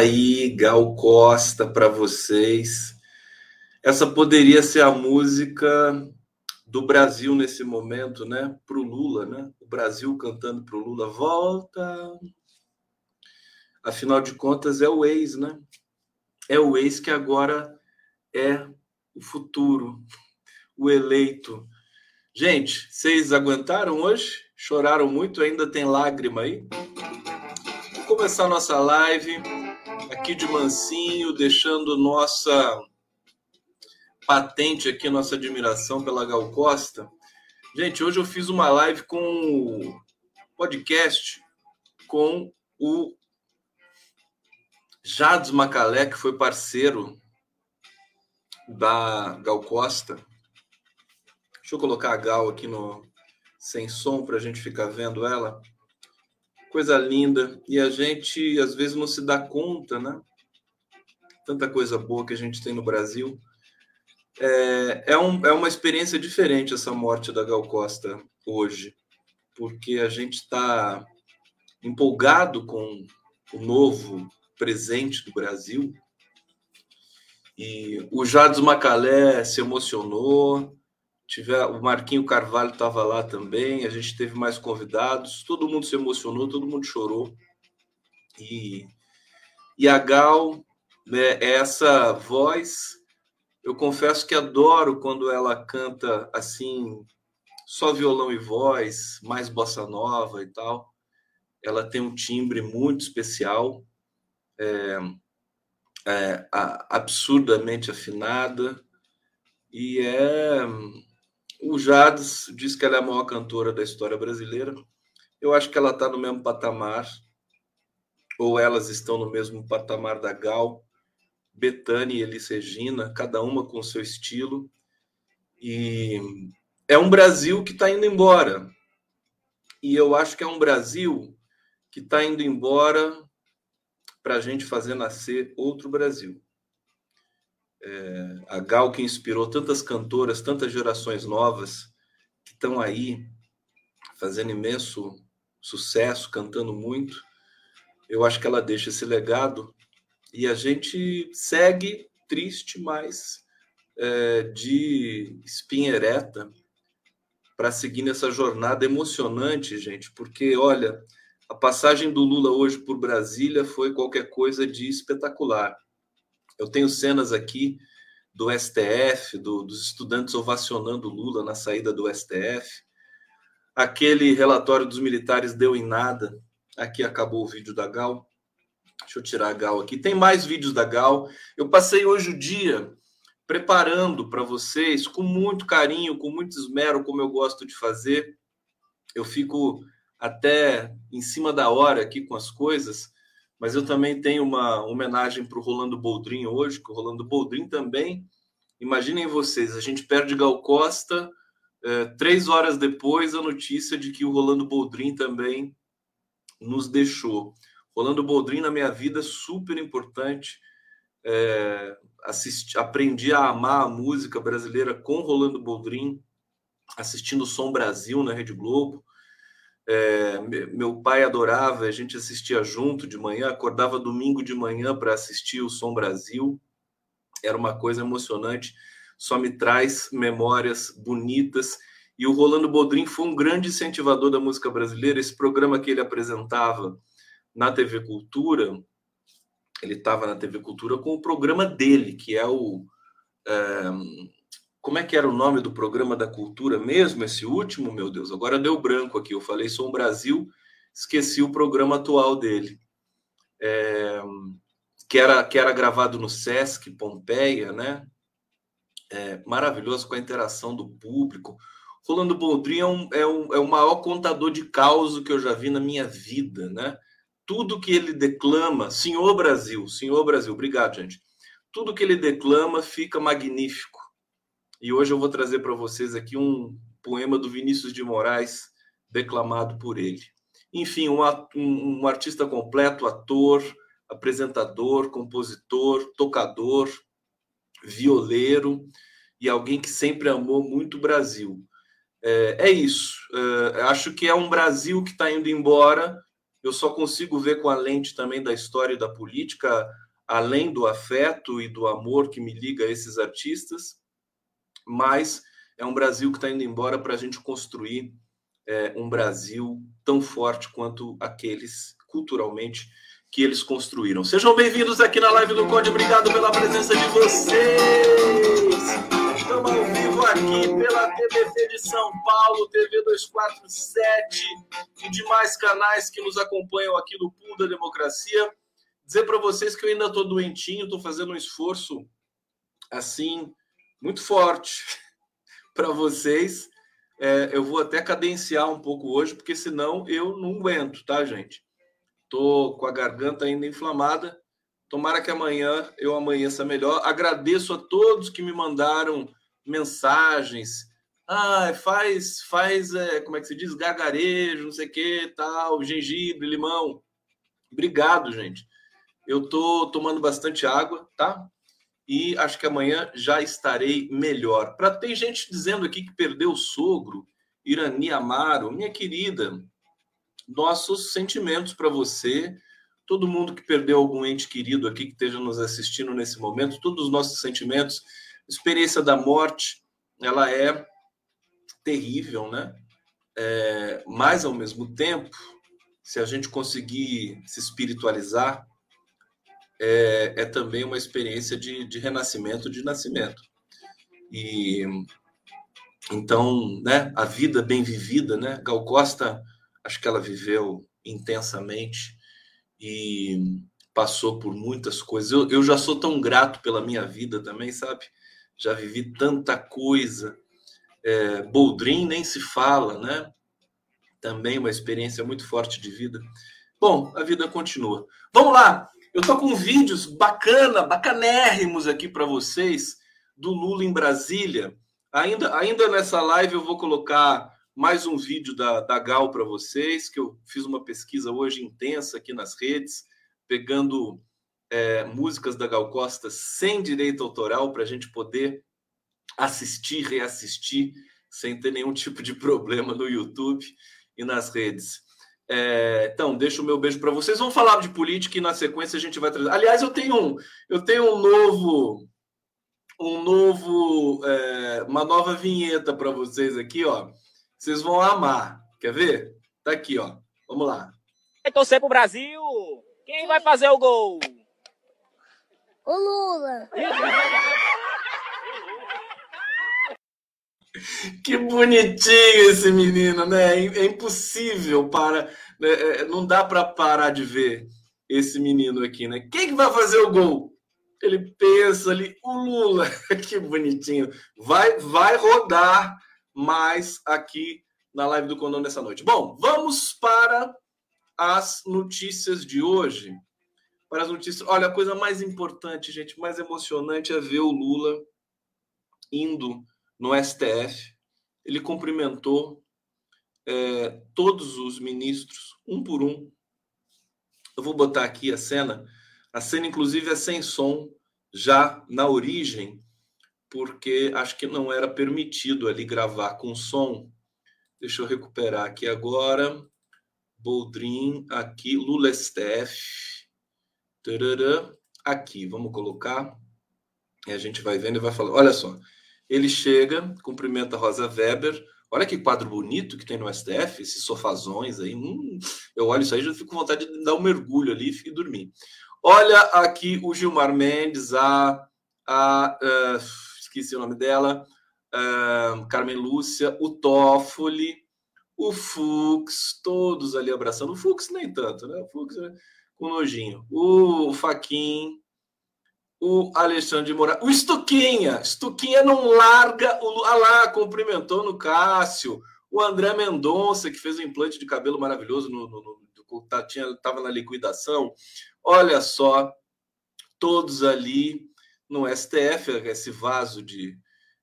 aí, Gal Costa, para vocês. Essa poderia ser a música do Brasil nesse momento, né? Para o Lula, né? O Brasil cantando para o Lula, volta. Afinal de contas, é o ex, né? É o ex que agora é o futuro, o eleito. Gente, vocês aguentaram hoje? Choraram muito? Ainda tem lágrima aí? Vou começar nossa live aqui de mansinho, deixando nossa patente aqui, nossa admiração pela Gal Costa. Gente, hoje eu fiz uma live com podcast com o Jades Macalé, que foi parceiro da Gal Costa. Deixa eu colocar a Gal aqui no sem som para a gente ficar vendo ela coisa linda. E a gente, às vezes, não se dá conta, né? Tanta coisa boa que a gente tem no Brasil. É, é, um, é uma experiência diferente essa morte da Gal Costa hoje, porque a gente está empolgado com o novo presente do Brasil. E o Jades Macalé se emocionou, Tiver, o Marquinho Carvalho estava lá também, a gente teve mais convidados, todo mundo se emocionou, todo mundo chorou. E, e a Gal, né, é essa voz, eu confesso que adoro quando ela canta assim, só violão e voz, mais bossa nova e tal. Ela tem um timbre muito especial, é, é, absurdamente afinada, e é o Jades diz que ela é a maior cantora da história brasileira. Eu acho que ela está no mesmo patamar, ou elas estão no mesmo patamar da Gal, Betânia e Elis Regina, cada uma com seu estilo. E é um Brasil que está indo embora. E eu acho que é um Brasil que está indo embora para a gente fazer nascer outro Brasil é, a Gal que inspirou tantas cantoras, tantas gerações novas que estão aí fazendo imenso sucesso, cantando muito. Eu acho que ela deixa esse legado e a gente segue triste, mas é, de espinha ereta para seguir nessa jornada emocionante, gente, porque olha, A passagem do Lula hoje por Brasília foi qualquer coisa de espetacular. Eu tenho cenas aqui do STF, do, dos estudantes ovacionando Lula na saída do STF. Aquele relatório dos militares deu em nada. Aqui acabou o vídeo da Gal. Deixa eu tirar a Gal aqui. Tem mais vídeos da Gal. Eu passei hoje o dia preparando para vocês com muito carinho, com muito esmero, como eu gosto de fazer. Eu fico até em cima da hora aqui com as coisas, mas eu também tenho uma homenagem para o Rolando Boldrin hoje, que o Rolando Boldrin também. Imaginem vocês, a gente perde Gal Costa, é, três horas depois, a notícia de que o Rolando Boldrin também nos deixou. Rolando Boldrin na minha vida super importante. É, assisti, aprendi a amar a música brasileira com Rolando Boldrin, assistindo Som Brasil na Rede Globo. É, meu pai adorava, a gente assistia junto de manhã, acordava domingo de manhã para assistir o Som Brasil. Era uma coisa emocionante, só me traz memórias bonitas. E o Rolando Bodrin foi um grande incentivador da música brasileira. Esse programa que ele apresentava na TV Cultura, ele estava na TV Cultura com o programa dele, que é o. É, como é que era o nome do programa da cultura mesmo? Esse último, meu Deus, agora deu branco aqui. Eu falei Som Brasil, esqueci o programa atual dele. É, que, era, que era gravado no Sesc Pompeia, né? É, maravilhoso com a interação do público. Rolando Boldrin é, um, é, um, é o maior contador de causa que eu já vi na minha vida, né? Tudo que ele declama, Senhor Brasil, Senhor Brasil, obrigado, gente. Tudo que ele declama fica magnífico e hoje eu vou trazer para vocês aqui um poema do Vinícius de Moraes, declamado por ele. Enfim, um, um, um artista completo, ator, apresentador, compositor, tocador, violeiro e alguém que sempre amou muito o Brasil. É, é isso. É, acho que é um Brasil que está indo embora. Eu só consigo ver com a lente também da história e da política, além do afeto e do amor que me liga a esses artistas mas é um Brasil que está indo embora para a gente construir é, um Brasil tão forte quanto aqueles culturalmente que eles construíram. Sejam bem-vindos aqui na live do Conde, obrigado pela presença de vocês. Estamos ao vivo aqui pela TVC de São Paulo, TV 247 e demais canais que nos acompanham aqui no Pool da Democracia. Dizer para vocês que eu ainda estou doentinho, estou fazendo um esforço assim muito forte para vocês. É, eu vou até cadenciar um pouco hoje, porque senão eu não aguento, tá, gente? Tô com a garganta ainda inflamada. Tomara que amanhã eu amanheça melhor. Agradeço a todos que me mandaram mensagens. Ah, faz, faz, é, como é que se diz? Gargarejo, não sei o que, tal, gengibre, limão. Obrigado, gente. Eu tô tomando bastante água, tá? E acho que amanhã já estarei melhor. Para ter gente dizendo aqui que perdeu o sogro, Irani Amaro, minha querida, nossos sentimentos para você, todo mundo que perdeu algum ente querido aqui que esteja nos assistindo nesse momento, todos os nossos sentimentos. experiência da morte, ela é terrível, né? É, mas ao mesmo tempo, se a gente conseguir se espiritualizar, é, é também uma experiência de, de renascimento, de nascimento. E então, né, a vida bem vivida, né? Gal Costa, acho que ela viveu intensamente e passou por muitas coisas. Eu, eu já sou tão grato pela minha vida também, sabe? Já vivi tanta coisa. É, Boldrin nem se fala, né? Também uma experiência muito forte de vida. Bom, a vida continua. Vamos lá. Eu tô com vídeos bacana, bacanérrimos aqui para vocês do Lula em Brasília. Ainda, ainda nessa live eu vou colocar mais um vídeo da, da Gal para vocês, que eu fiz uma pesquisa hoje intensa aqui nas redes, pegando é, músicas da Gal Costa sem direito autoral para a gente poder assistir, reassistir, sem ter nenhum tipo de problema no YouTube e nas redes. É, então, deixo o meu beijo para vocês. Vamos falar de política e na sequência a gente vai trazer. Aliás, eu tenho um, eu tenho um novo, um novo, é, uma nova vinheta para vocês aqui, ó. Vocês vão amar. Quer ver? Tá aqui, ó. Vamos lá. Vai torcer pro Brasil? Quem vai fazer o gol? O Lula. Que bonitinho esse menino, né? É, é impossível para. Né? É, não dá para parar de ver esse menino aqui, né? Quem que vai fazer o gol? Ele pensa ali, o Lula. que bonitinho. Vai, vai rodar mais aqui na live do Condão dessa noite. Bom, vamos para as notícias de hoje. Para as notícias. Olha, a coisa mais importante, gente, mais emocionante é ver o Lula indo no STF. Ele cumprimentou é, todos os ministros, um por um. Eu vou botar aqui a cena. A cena, inclusive, é sem som, já na origem, porque acho que não era permitido ali gravar com som. Deixa eu recuperar aqui agora. Boldrin, aqui, Lula STF. Tarará, aqui, vamos colocar. E a gente vai vendo e vai falando. Olha só, ele chega, cumprimenta Rosa Weber. Olha que quadro bonito que tem no STF, esses sofazões aí. Hum, eu olho isso aí já fico com vontade de dar um mergulho ali e dormir. Olha aqui o Gilmar Mendes, a, a uh, esqueci o nome dela, uh, Carmen Lúcia, o Toffoli, o Fux, todos ali abraçando. O Fux nem tanto, né? O Fux né? com nojinho. O Faquin, o Alexandre de Moraes, o Stuquinha. Stuquinha não larga o. Ah lá, cumprimentou no Cássio. O André Mendonça, que fez um implante de cabelo maravilhoso, no, no, no tá, tinha, tava na liquidação. Olha só, todos ali no STF, esse vaso de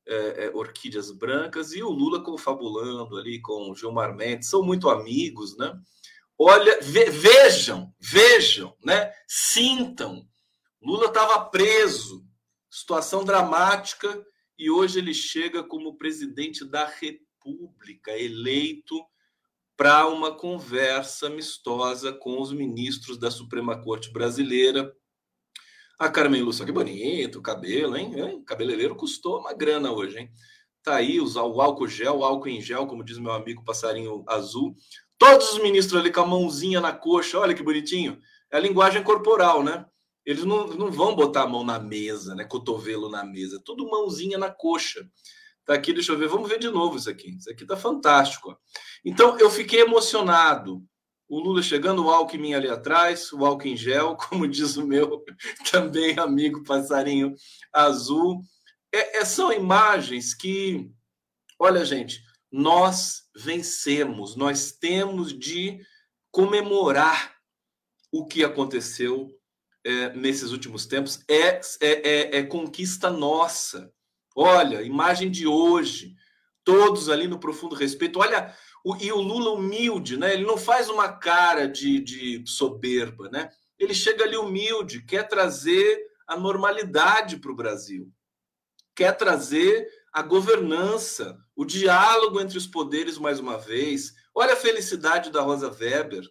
é, é, orquídeas brancas, e o Lula confabulando ali com o Gilmar Mendes, são muito amigos, né? Olha, ve, vejam, vejam, né? Sintam. Lula estava preso, situação dramática, e hoje ele chega como presidente da República, eleito para uma conversa amistosa com os ministros da Suprema Corte Brasileira, a Carmen Lúcia, que bonito, o cabelo, hein? hein? Cabeleireiro custou uma grana hoje, hein? Tá aí, usar o álcool gel, o álcool em gel, como diz meu amigo passarinho azul. Todos os ministros ali com a mãozinha na coxa, olha que bonitinho. É a linguagem corporal, né? Eles não, não vão botar a mão na mesa, né? Cotovelo na mesa, tudo mãozinha na coxa. Tá aqui, deixa eu ver, vamos ver de novo isso aqui. Isso aqui tá fantástico. Ó. Então, eu fiquei emocionado o Lula chegando, o Alckmin ali atrás, o em gel, como diz o meu também amigo passarinho azul. É, é, são imagens que, olha, gente, nós vencemos, nós temos de comemorar o que aconteceu é, nesses últimos tempos. É, é, é, é conquista nossa. Olha, imagem de hoje, todos ali no profundo respeito. Olha o, e o Lula humilde, né? Ele não faz uma cara de, de soberba, né? Ele chega ali humilde, quer trazer a normalidade para o Brasil, quer trazer a governança, o diálogo entre os poderes mais uma vez. Olha a felicidade da Rosa Weber,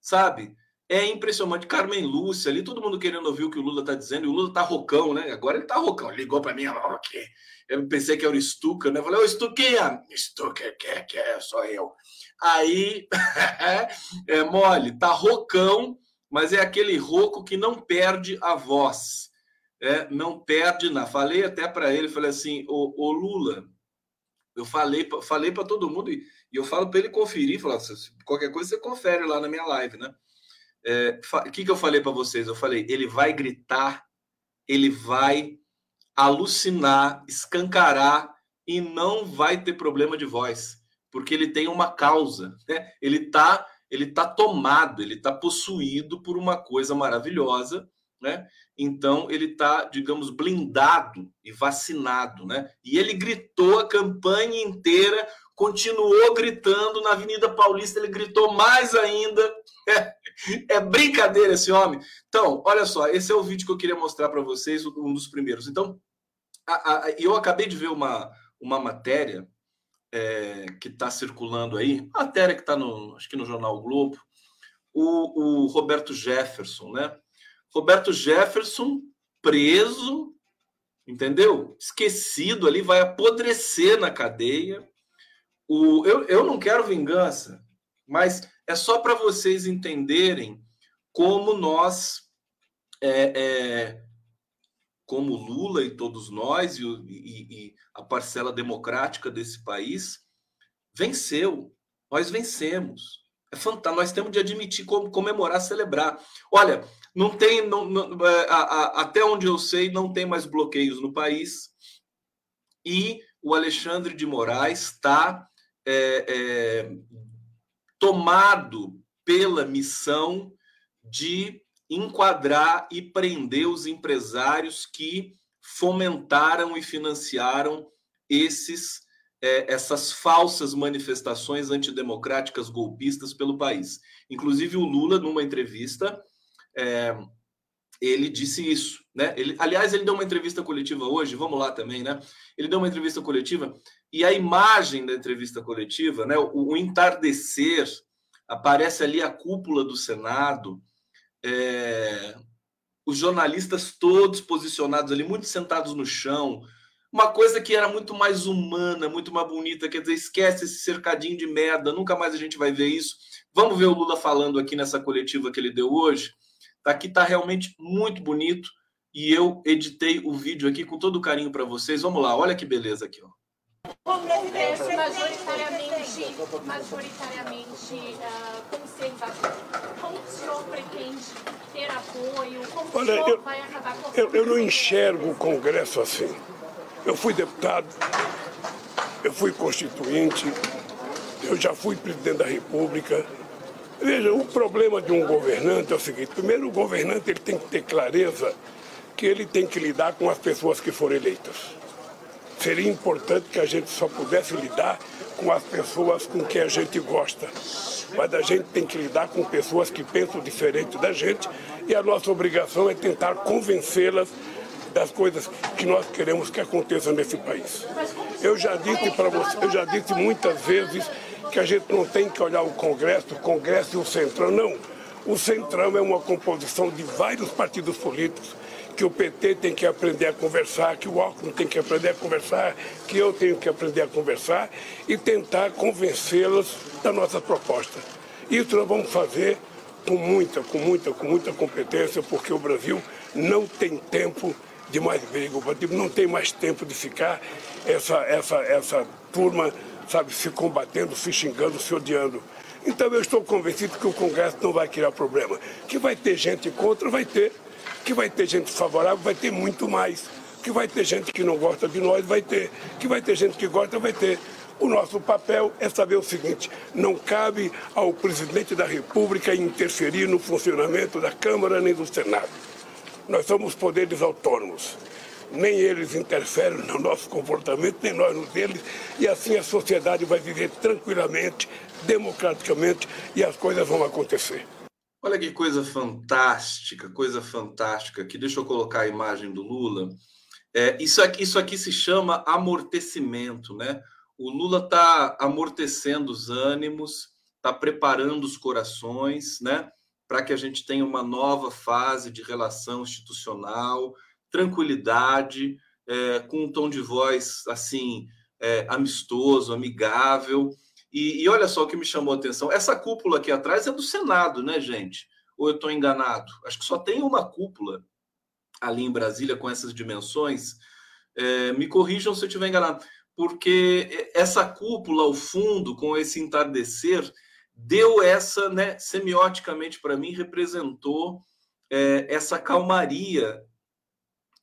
sabe? É impressionante. Carmen Lúcia ali, todo mundo querendo ouvir o que o Lula está dizendo, e o Lula está rocão, né? Agora ele está rocão. Ligou para mim, ok. Eu pensei que era o Stuka, né? Eu falei, ô Stuquinha, Stuka, que, que é, sou eu. Aí, é mole, tá rocão, mas é aquele roco que não perde a voz. É, não perde nada. Falei até para ele, falei assim, ô, ô Lula, eu falei, falei para todo mundo e, e eu falo para ele conferir, falar, qualquer coisa você confere lá na minha live, né? O é, que, que eu falei para vocês? Eu falei, ele vai gritar, ele vai alucinar, escancarar e não vai ter problema de voz, porque ele tem uma causa, né? Ele está ele tá tomado, ele está possuído por uma coisa maravilhosa, né? Então ele está, digamos, blindado e vacinado, né? E ele gritou a campanha inteira, continuou gritando na Avenida Paulista, ele gritou mais ainda. É, brincadeira esse homem. Então, olha só, esse é o vídeo que eu queria mostrar para vocês, um dos primeiros. Então, a, a, eu acabei de ver uma, uma matéria é, que está circulando aí, matéria que está no, acho que no jornal Globo, o, o Roberto Jefferson, né? Roberto Jefferson preso, entendeu? Esquecido ali, vai apodrecer na cadeia. O, eu, eu não quero vingança, mas é só para vocês entenderem como nós, é, é, como Lula e todos nós, e, e, e a parcela democrática desse país, venceu. Nós vencemos. É fantástico. Nós temos de admitir, comemorar, celebrar. Olha, não tem, não, não, é, a, a, até onde eu sei, não tem mais bloqueios no país. E o Alexandre de Moraes está é, é, tomado pela missão de enquadrar e prender os empresários que fomentaram e financiaram esses é, essas falsas manifestações antidemocráticas golpistas pelo país. Inclusive o Lula, numa entrevista, é, ele disse isso, né? Ele, aliás, ele deu uma entrevista coletiva hoje, vamos lá também, né? Ele deu uma entrevista coletiva e a imagem da entrevista coletiva, né? O, o entardecer, aparece ali a cúpula do Senado, é, os jornalistas todos posicionados ali, muito sentados no chão, uma coisa que era muito mais humana, muito mais bonita, quer dizer, esquece esse cercadinho de merda, nunca mais a gente vai ver isso. Vamos ver o Lula falando aqui nessa coletiva que ele deu hoje. Tá aqui tá realmente muito bonito e eu editei o vídeo aqui com todo carinho para vocês. Vamos lá, olha que beleza aqui, ó. Congresso majoritariamente, majoritariamente uh, conservador. Como o senhor pretende ter apoio? Como Olha, o senhor eu, vai acabar com eu, eu não enxergo o Congresso assim. Eu fui deputado, eu fui constituinte, eu já fui presidente da República. Veja, o problema de um governante é o seguinte: primeiro, o governante ele tem que ter clareza que ele tem que lidar com as pessoas que foram eleitas. Seria importante que a gente só pudesse lidar com as pessoas com quem a gente gosta. Mas a gente tem que lidar com pessoas que pensam diferente da gente e a nossa obrigação é tentar convencê-las das coisas que nós queremos que aconteçam nesse país. Eu já disse para você, eu já disse muitas vezes que a gente não tem que olhar o Congresso, o Congresso e o Centrão, não. O Centrão é uma composição de vários partidos políticos, que o PT tem que aprender a conversar, que o Alckmin tem que aprender a conversar, que eu tenho que aprender a conversar e tentar convencê-los da nossa proposta. Isso nós vamos fazer com muita, com muita, com muita competência, porque o Brasil não tem tempo de mais briga. O não tem mais tempo de ficar essa, essa, essa turma, sabe, se combatendo, se xingando, se odiando. Então eu estou convencido que o Congresso não vai criar problema. Que vai ter gente contra, vai ter. Que vai ter gente favorável, vai ter muito mais. Que vai ter gente que não gosta de nós, vai ter. Que vai ter gente que gosta, vai ter. O nosso papel é saber o seguinte: não cabe ao presidente da República interferir no funcionamento da Câmara nem do Senado. Nós somos poderes autônomos. Nem eles interferem no nosso comportamento, nem nós no deles. E assim a sociedade vai viver tranquilamente, democraticamente, e as coisas vão acontecer. Olha que coisa fantástica, coisa fantástica. Aqui, deixa eu colocar a imagem do Lula. É, isso, aqui, isso aqui se chama amortecimento, né? O Lula está amortecendo os ânimos, está preparando os corações, né? para que a gente tenha uma nova fase de relação institucional, tranquilidade, é, com um tom de voz assim é, amistoso, amigável. E, e, olha só o que me chamou a atenção: essa cúpula aqui atrás é do Senado, né, gente? Ou eu estou enganado? Acho que só tem uma cúpula ali em Brasília com essas dimensões. É, me corrijam se eu estiver enganado, porque essa cúpula, ao fundo, com esse entardecer, deu essa, né, semioticamente para mim, representou é, essa calmaria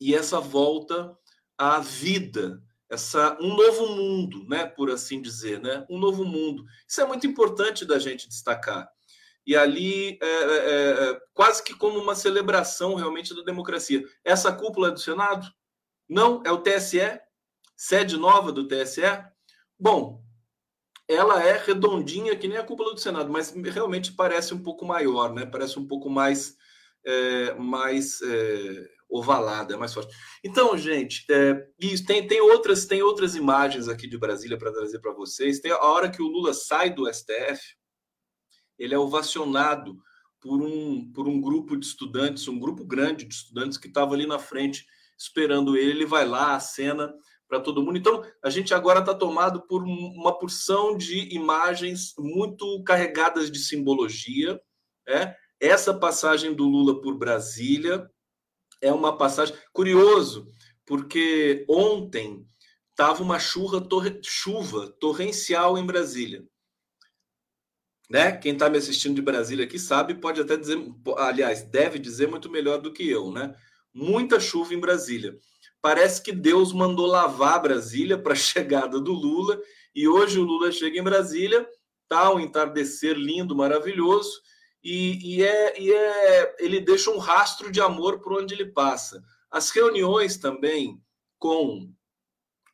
e essa volta à vida, essa um novo mundo, né, por assim dizer, né, um novo mundo. Isso é muito importante da gente destacar. E ali, é, é, é quase que como uma celebração realmente da democracia. Essa cúpula é do Senado? Não, é o TSE, sede nova do TSE. Bom, ela é redondinha que nem a cúpula do Senado, mas realmente parece um pouco maior, né? Parece um pouco mais é, mais é, ovalada, mais forte. Então, gente, é, tem, tem outras tem outras imagens aqui de Brasília para trazer para vocês. Tem a hora que o Lula sai do STF, ele é ovacionado por um por um grupo de estudantes, um grupo grande de estudantes que estava ali na frente esperando ele. Ele vai lá, a cena para todo mundo. Então, a gente agora está tomado por uma porção de imagens muito carregadas de simbologia. É? Essa passagem do Lula por Brasília é uma passagem curioso, porque ontem estava uma chuva, torre, chuva torrencial em Brasília. Né? Quem está me assistindo de Brasília aqui sabe, pode até dizer, aliás, deve dizer muito melhor do que eu, né? Muita chuva em Brasília parece que Deus mandou lavar Brasília para a chegada do Lula, e hoje o Lula chega em Brasília, tá um entardecer lindo, maravilhoso, e, e, é, e é, ele deixa um rastro de amor por onde ele passa. As reuniões também com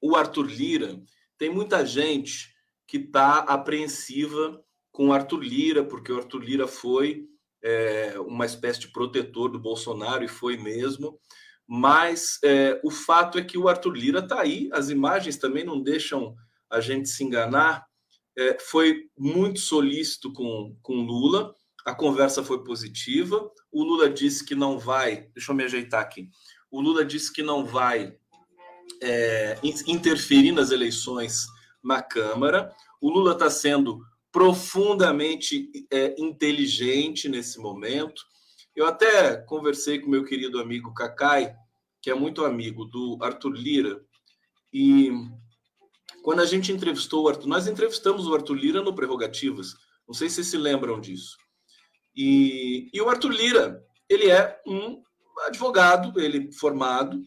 o Arthur Lira, tem muita gente que está apreensiva com o Arthur Lira, porque o Arthur Lira foi é, uma espécie de protetor do Bolsonaro, e foi mesmo. Mas é, o fato é que o Arthur Lira está aí, as imagens também não deixam a gente se enganar. É, foi muito solícito com, com Lula, a conversa foi positiva. O Lula disse que não vai. Deixa eu me ajeitar aqui. O Lula disse que não vai é, interferir nas eleições na Câmara. O Lula está sendo profundamente é, inteligente nesse momento. Eu até conversei com meu querido amigo Cacai, que é muito amigo do Arthur Lira, e quando a gente entrevistou o Arthur, nós entrevistamos o Arthur Lira no Prerrogativas, não sei se vocês se lembram disso. E, e o Arthur Lira, ele é um advogado, ele formado,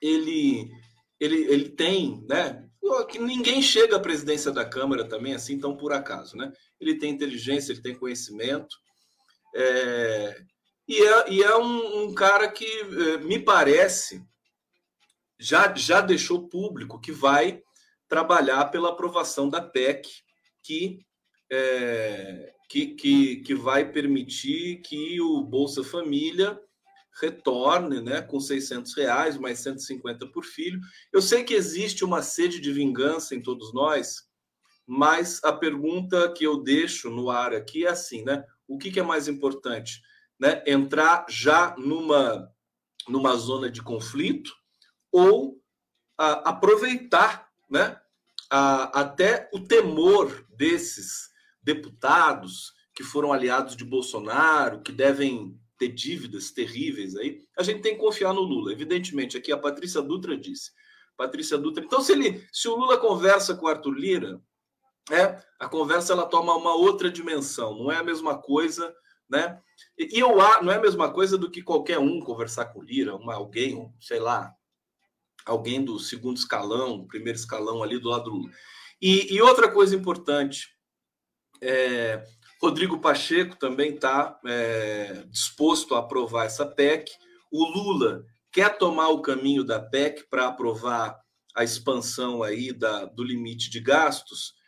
ele, ele, ele tem, né? Que ninguém chega à presidência da Câmara também assim tão por acaso, né? Ele tem inteligência, ele tem conhecimento, é, e é, e é um, um cara que é, me parece já, já deixou público que vai trabalhar pela aprovação da PEC, que, é, que, que, que vai permitir que o Bolsa Família retorne né, com 600 reais, mais 150 por filho. Eu sei que existe uma sede de vingança em todos nós, mas a pergunta que eu deixo no ar aqui é assim, né? o que, que é mais importante? Né? Entrar já numa, numa zona de conflito ou a, aproveitar né? A, até o temor desses deputados que foram aliados de Bolsonaro, que devem ter dívidas terríveis aí, a gente tem que confiar no Lula. Evidentemente, aqui a Patrícia Dutra disse. Patrícia Dutra. Então, se ele, se o Lula conversa com o Arthur Lira, é, a conversa ela toma uma outra dimensão, não é a mesma coisa, né? E, eu não é a mesma coisa do que qualquer um conversar com o Lira, uma, alguém, sei lá, alguém do segundo escalão, primeiro escalão ali do lado do Lula. E, e outra coisa importante, é, Rodrigo Pacheco também está é, disposto a aprovar essa PEC. O Lula quer tomar o caminho da PEC para aprovar a expansão aí da, do limite de gastos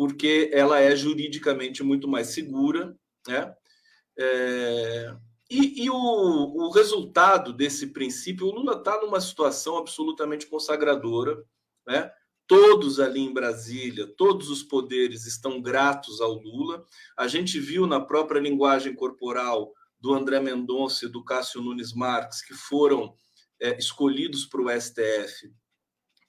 porque ela é juridicamente muito mais segura, né? É, e, e o, o, resultado desse princípio, o Lula está numa situação absolutamente consagradora, né? Todos ali em Brasília, todos os poderes estão gratos ao Lula. A gente viu na própria linguagem corporal do André Mendonça e do Cássio Nunes Marques, que foram é, escolhidos para o STF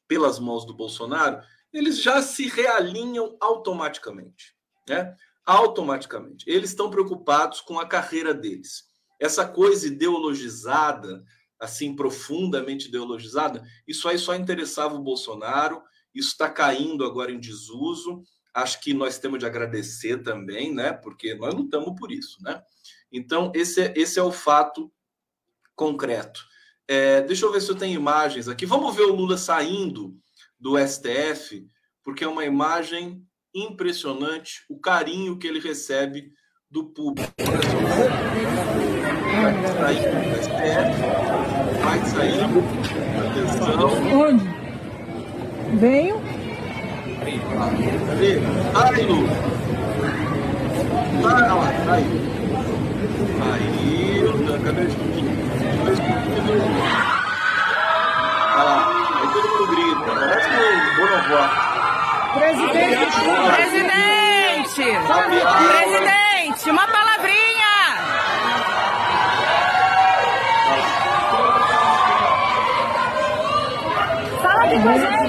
pelas mãos do Bolsonaro, eles já se realinham automaticamente, né? Automaticamente. Eles estão preocupados com a carreira deles. Essa coisa ideologizada, assim, profundamente ideologizada, isso aí só interessava o Bolsonaro, isso está caindo agora em desuso. Acho que nós temos de agradecer também, né? Porque nós lutamos por isso, né? Então, esse é, esse é o fato concreto. É, deixa eu ver se eu tenho imagens aqui. Vamos ver o Lula saindo do STF, porque é uma imagem impressionante o carinho que ele recebe do público. Vai sair do STF, vai sair. Atenção. Onde? Venho. Ai, Lu. Vai lá, aí. Aí, cadê o escudinho? Cadê o escudinho? Olha lá todo mundo grita. Parece que o Bonobó. Presidente! Presidente! Presidente! Uma palavrinha! Fala aqui com a gente!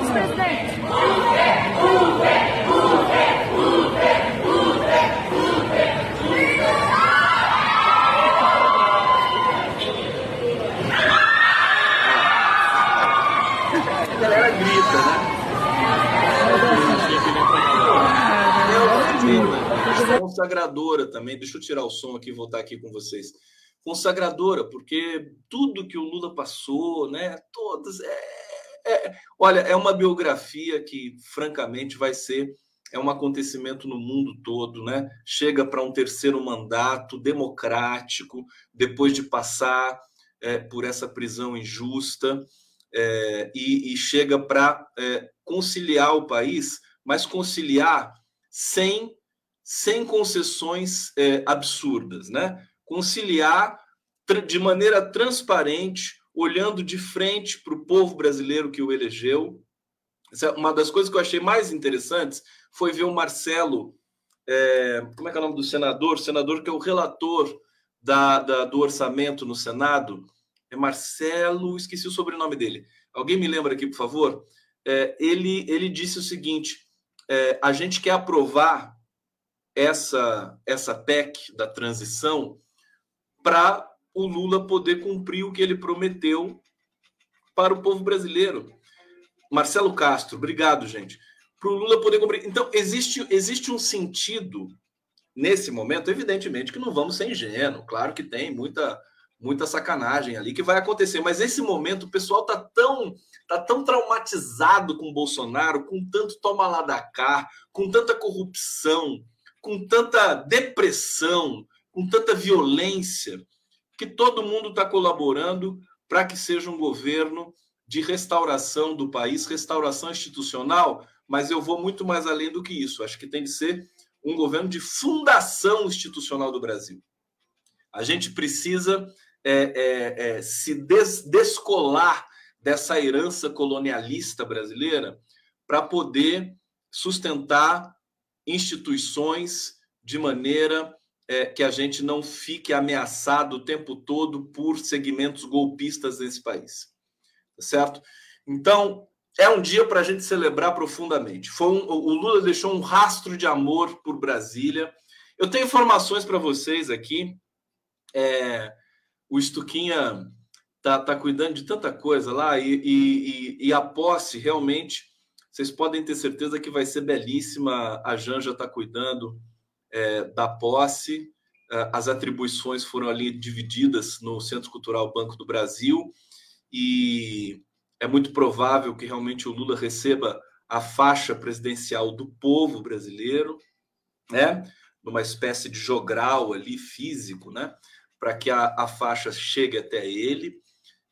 Consagradora também. Deixa eu tirar o som aqui e voltar aqui com vocês. Consagradora, porque tudo que o Lula passou, né? Todas. É, é, olha, é uma biografia que, francamente, vai ser é um acontecimento no mundo todo, né? Chega para um terceiro mandato democrático, depois de passar é, por essa prisão injusta, é, e, e, chega para é, conciliar o país, mas conciliar sem, sem concessões é, absurdas, né? Conciliar de maneira transparente, olhando de frente para o povo brasileiro que o elegeu. Uma das coisas que eu achei mais interessantes foi ver o Marcelo, é, como é que é o nome do senador? O senador que é o relator da, da, do orçamento no Senado. É Marcelo, esqueci o sobrenome dele. Alguém me lembra aqui, por favor? É, ele, ele disse o seguinte: é, a gente quer aprovar essa, essa PEC da transição para o Lula poder cumprir o que ele prometeu para o povo brasileiro. Marcelo Castro, obrigado, gente. Para o Lula poder cumprir. Então, existe, existe um sentido nesse momento, evidentemente que não vamos ser ingênuos, claro que tem muita muita sacanagem ali que vai acontecer, mas esse momento o pessoal tá tão tá tão traumatizado com o Bolsonaro, com tanto toma lá da cá, com tanta corrupção, com tanta depressão, com tanta violência, que todo mundo está colaborando para que seja um governo de restauração do país, restauração institucional, mas eu vou muito mais além do que isso. Acho que tem de ser um governo de fundação institucional do Brasil. A gente precisa é, é, é, se des, descolar dessa herança colonialista brasileira para poder sustentar instituições de maneira é, que a gente não fique ameaçado o tempo todo por segmentos golpistas nesse país. Tá certo? Então, é um dia para a gente celebrar profundamente. Foi um, o Lula deixou um rastro de amor por Brasília. Eu tenho informações para vocês aqui. É, o Estuquinha tá, tá cuidando de tanta coisa lá e, e, e, a posse realmente vocês podem ter certeza que vai ser belíssima. A Janja está cuidando é, da posse. É, as atribuições foram ali divididas no Centro Cultural Banco do Brasil e é muito provável que realmente o Lula receba a faixa presidencial do povo brasileiro, né? Numa espécie de jogral ali físico, né? Para que a, a, faixa chegue até ele.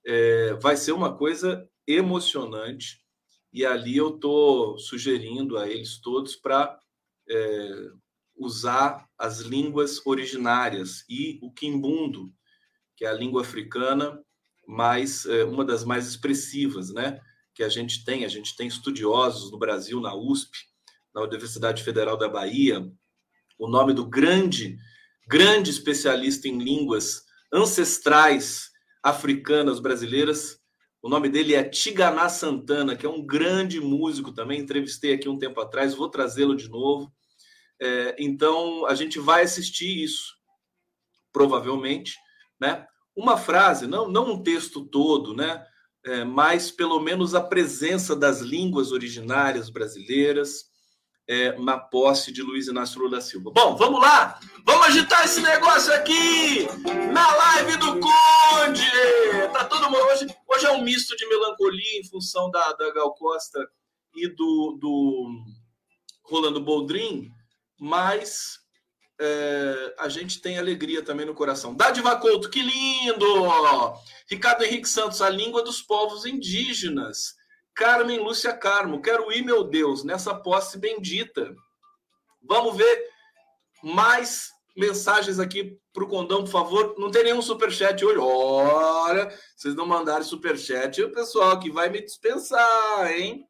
É, vai ser uma coisa emocionante e ali eu estou sugerindo a eles todos para é, usar as línguas originárias e o quimbundo, que é a língua africana mais é, uma das mais expressivas, né? Que a gente tem, a gente tem estudiosos no Brasil, na USP, na Universidade Federal da Bahia, o nome do grande, grande especialista em línguas ancestrais africanas brasileiras. O nome dele é Tiganá Santana, que é um grande músico também. Entrevistei aqui um tempo atrás, vou trazê-lo de novo. É, então, a gente vai assistir isso, provavelmente, né? Uma frase, não, não um texto todo, né? É, mas pelo menos a presença das línguas originárias brasileiras é, na posse de Luiz Inácio Lula da Silva. Bom, vamos lá! Vamos agitar esse negócio aqui na live do Conde! Tá todo mundo. Hoje, hoje é um misto de melancolia em função da, da Gal Costa e do, do Rolando Boldrin mas é, a gente tem alegria também no coração. Dádiva Couto, que lindo! Ricardo Henrique Santos, a língua dos povos indígenas. Carmen Lúcia Carmo, quero ir, meu Deus, nessa posse bendita. Vamos ver mais mensagens aqui para o Condão, por favor. Não tem nenhum superchat hoje. Olha, vocês não mandaram superchat, o pessoal que vai me dispensar, hein?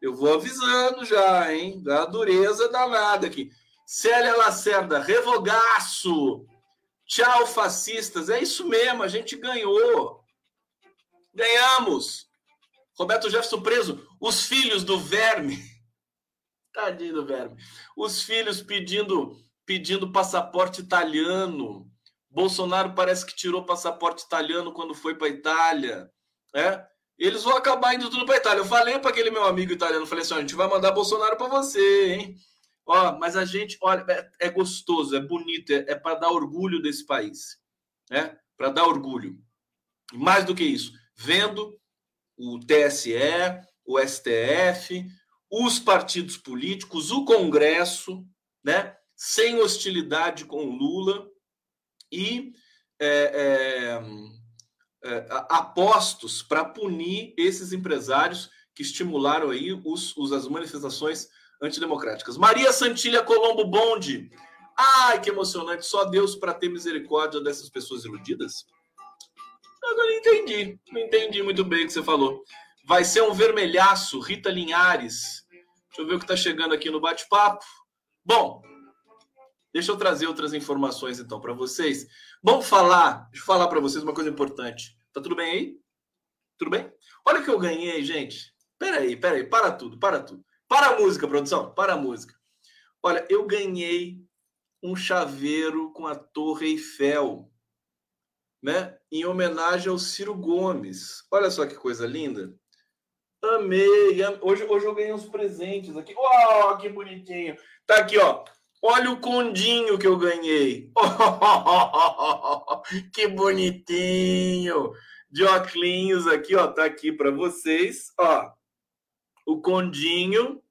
Eu vou avisando já, hein? Da dureza danada aqui. Célia Lacerda, revogaço. Tchau, fascistas. É isso mesmo, a gente ganhou. Ganhamos. Roberto Jefferson preso. Os filhos do verme. Tadinho do verme. Os filhos pedindo, pedindo passaporte italiano. Bolsonaro parece que tirou passaporte italiano quando foi para Itália. É? Eles vão acabar indo tudo para Itália. Eu falei para aquele meu amigo italiano, falei assim: a gente vai mandar Bolsonaro para você, hein? Ó, mas a gente, olha, é, é gostoso, é bonito, é, é para dar orgulho desse país, né? Para dar orgulho. Mais do que isso, vendo o TSE, o STF, os partidos políticos, o Congresso, né? Sem hostilidade com Lula e é, é, é, apostos para punir esses empresários que estimularam aí os, os, as manifestações antidemocráticas. Maria Santilha Colombo Bonde. Ai, que emocionante. Só Deus para ter misericórdia dessas pessoas iludidas? Agora entendi. Não entendi muito bem o que você falou. Vai ser um vermelhaço, Rita Linhares. Deixa eu ver o que está chegando aqui no bate-papo. Bom, deixa eu trazer outras informações então para vocês. Vamos falar, deixa eu falar para vocês uma coisa importante. Tá tudo bem aí? Tudo bem? Olha o que eu ganhei, gente. Peraí, peraí, para tudo, para tudo. Para a música, produção, para a música. Olha, eu ganhei um chaveiro com a Torre Eiffel, né? Em homenagem ao Ciro Gomes. Olha só que coisa linda. Amei. Hoje, hoje eu ganhei uns presentes aqui. Oh, que bonitinho. Tá aqui, ó. Olha o condinho que eu ganhei. Que bonitinho. De óculos aqui, ó. Tá aqui para vocês, ó o condinho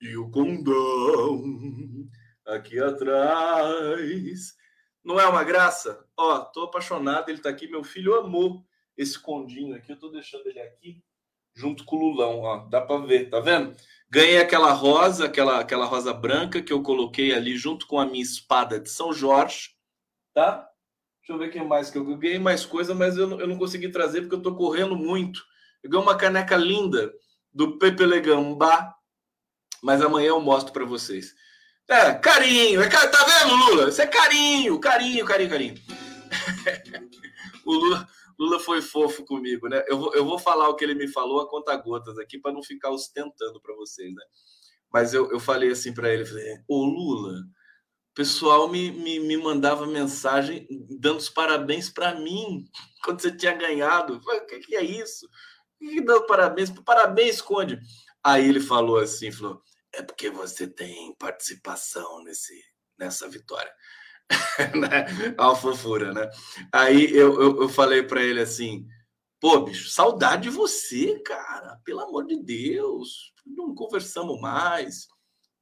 e o condão aqui atrás. Não é uma graça? Ó, tô apaixonado, ele tá aqui, meu filho amou esse condinho aqui, eu tô deixando ele aqui junto com o Lulão, ó, dá para ver, tá vendo? Ganhei aquela rosa, aquela aquela rosa branca que eu coloquei ali junto com a minha espada de São Jorge, tá? Deixa eu ver quem mais que eu ganhei mais coisa, mas eu eu não consegui trazer porque eu tô correndo muito. Eu ganhei uma caneca linda do Pepe Legambá, mas amanhã eu mostro para vocês. É, carinho, é, tá vendo, Lula? Isso é carinho, carinho, carinho, carinho. o Lula, Lula foi fofo comigo, né? Eu vou, eu vou falar o que ele me falou a conta gotas aqui para não ficar ostentando para vocês, né? Mas eu, eu falei assim para ele, falei, ô Lula, o pessoal me, me, me mandava mensagem dando os parabéns para mim quando você tinha ganhado. O que, que é isso? E dando parabéns. Parabéns, Conde. Aí ele falou assim, falou, é porque você tem participação nesse, nessa vitória. né? A fofura, né? Aí eu, eu, eu falei para ele assim, pô, bicho, saudade de você, cara. Pelo amor de Deus. Não conversamos mais,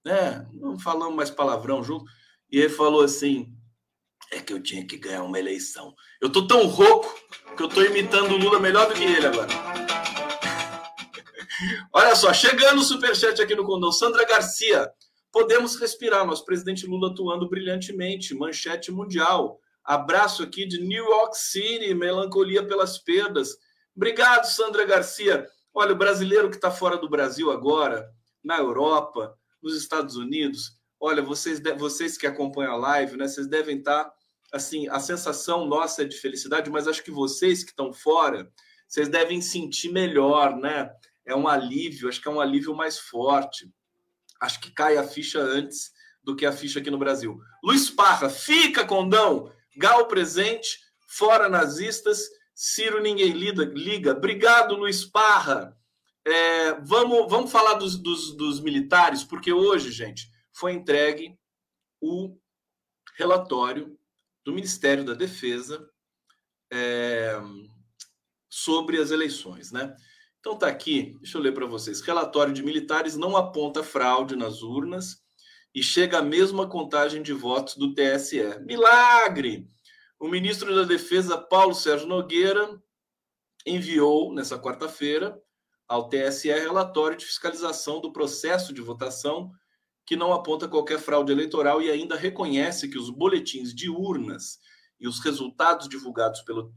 né? Não falamos mais palavrão junto. E ele falou assim, é que eu tinha que ganhar uma eleição. Eu tô tão rouco que eu tô imitando o Lula melhor do que ele agora. Olha só, chegando o superchat aqui no Condão. Sandra Garcia, podemos respirar. Nosso presidente Lula atuando brilhantemente. Manchete mundial. Abraço aqui de New York City, melancolia pelas perdas. Obrigado, Sandra Garcia. Olha, o brasileiro que está fora do Brasil agora, na Europa, nos Estados Unidos, olha, vocês, vocês que acompanham a live, né? Vocês devem estar, tá, assim, a sensação nossa é de felicidade, mas acho que vocês que estão fora, vocês devem sentir melhor, né? é um alívio, acho que é um alívio mais forte. Acho que cai a ficha antes do que a ficha aqui no Brasil. Luiz Parra, fica, condão! Gal presente, fora nazistas, Ciro ninguém liga. liga. Obrigado, Luiz Parra. É, vamos, vamos falar dos, dos, dos militares, porque hoje, gente, foi entregue o relatório do Ministério da Defesa é, sobre as eleições, né? Então tá aqui, deixa eu ler para vocês. Relatório de militares não aponta fraude nas urnas e chega à mesma contagem de votos do TSE. Milagre! O ministro da Defesa, Paulo Sérgio Nogueira, enviou nessa quarta-feira ao TSE relatório de fiscalização do processo de votação que não aponta qualquer fraude eleitoral e ainda reconhece que os boletins de urnas e os resultados divulgados pelo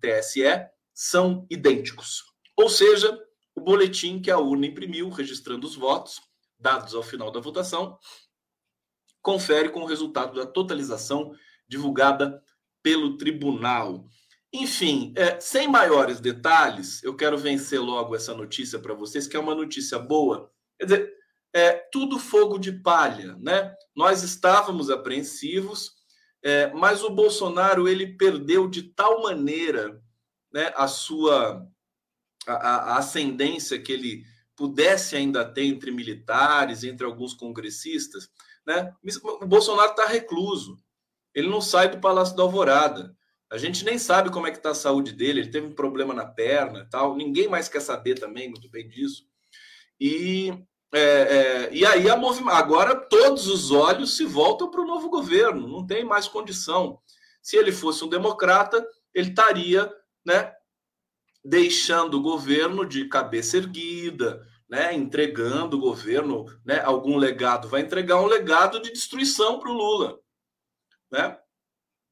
TSE são idênticos. Ou seja, o boletim que a urna imprimiu, registrando os votos, dados ao final da votação, confere com o resultado da totalização divulgada pelo tribunal. Enfim, é, sem maiores detalhes, eu quero vencer logo essa notícia para vocês, que é uma notícia boa. Quer dizer, é tudo fogo de palha, né? Nós estávamos apreensivos, é, mas o Bolsonaro ele perdeu de tal maneira né, a sua a, a ascendência que ele pudesse ainda ter entre militares, entre alguns congressistas, Né? O Bolsonaro está recluso. Ele não sai do Palácio da Alvorada. A gente nem sabe como é que está a saúde dele. Ele teve um problema na perna tal. Ninguém mais quer saber também muito bem disso. E, é, é, e aí a agora todos os olhos se voltam para o novo governo. Não tem mais condição. Se ele fosse um democrata, ele estaria né, deixando o governo de cabeça erguida, né, entregando o governo, né, algum legado, vai entregar um legado de destruição para o Lula, né?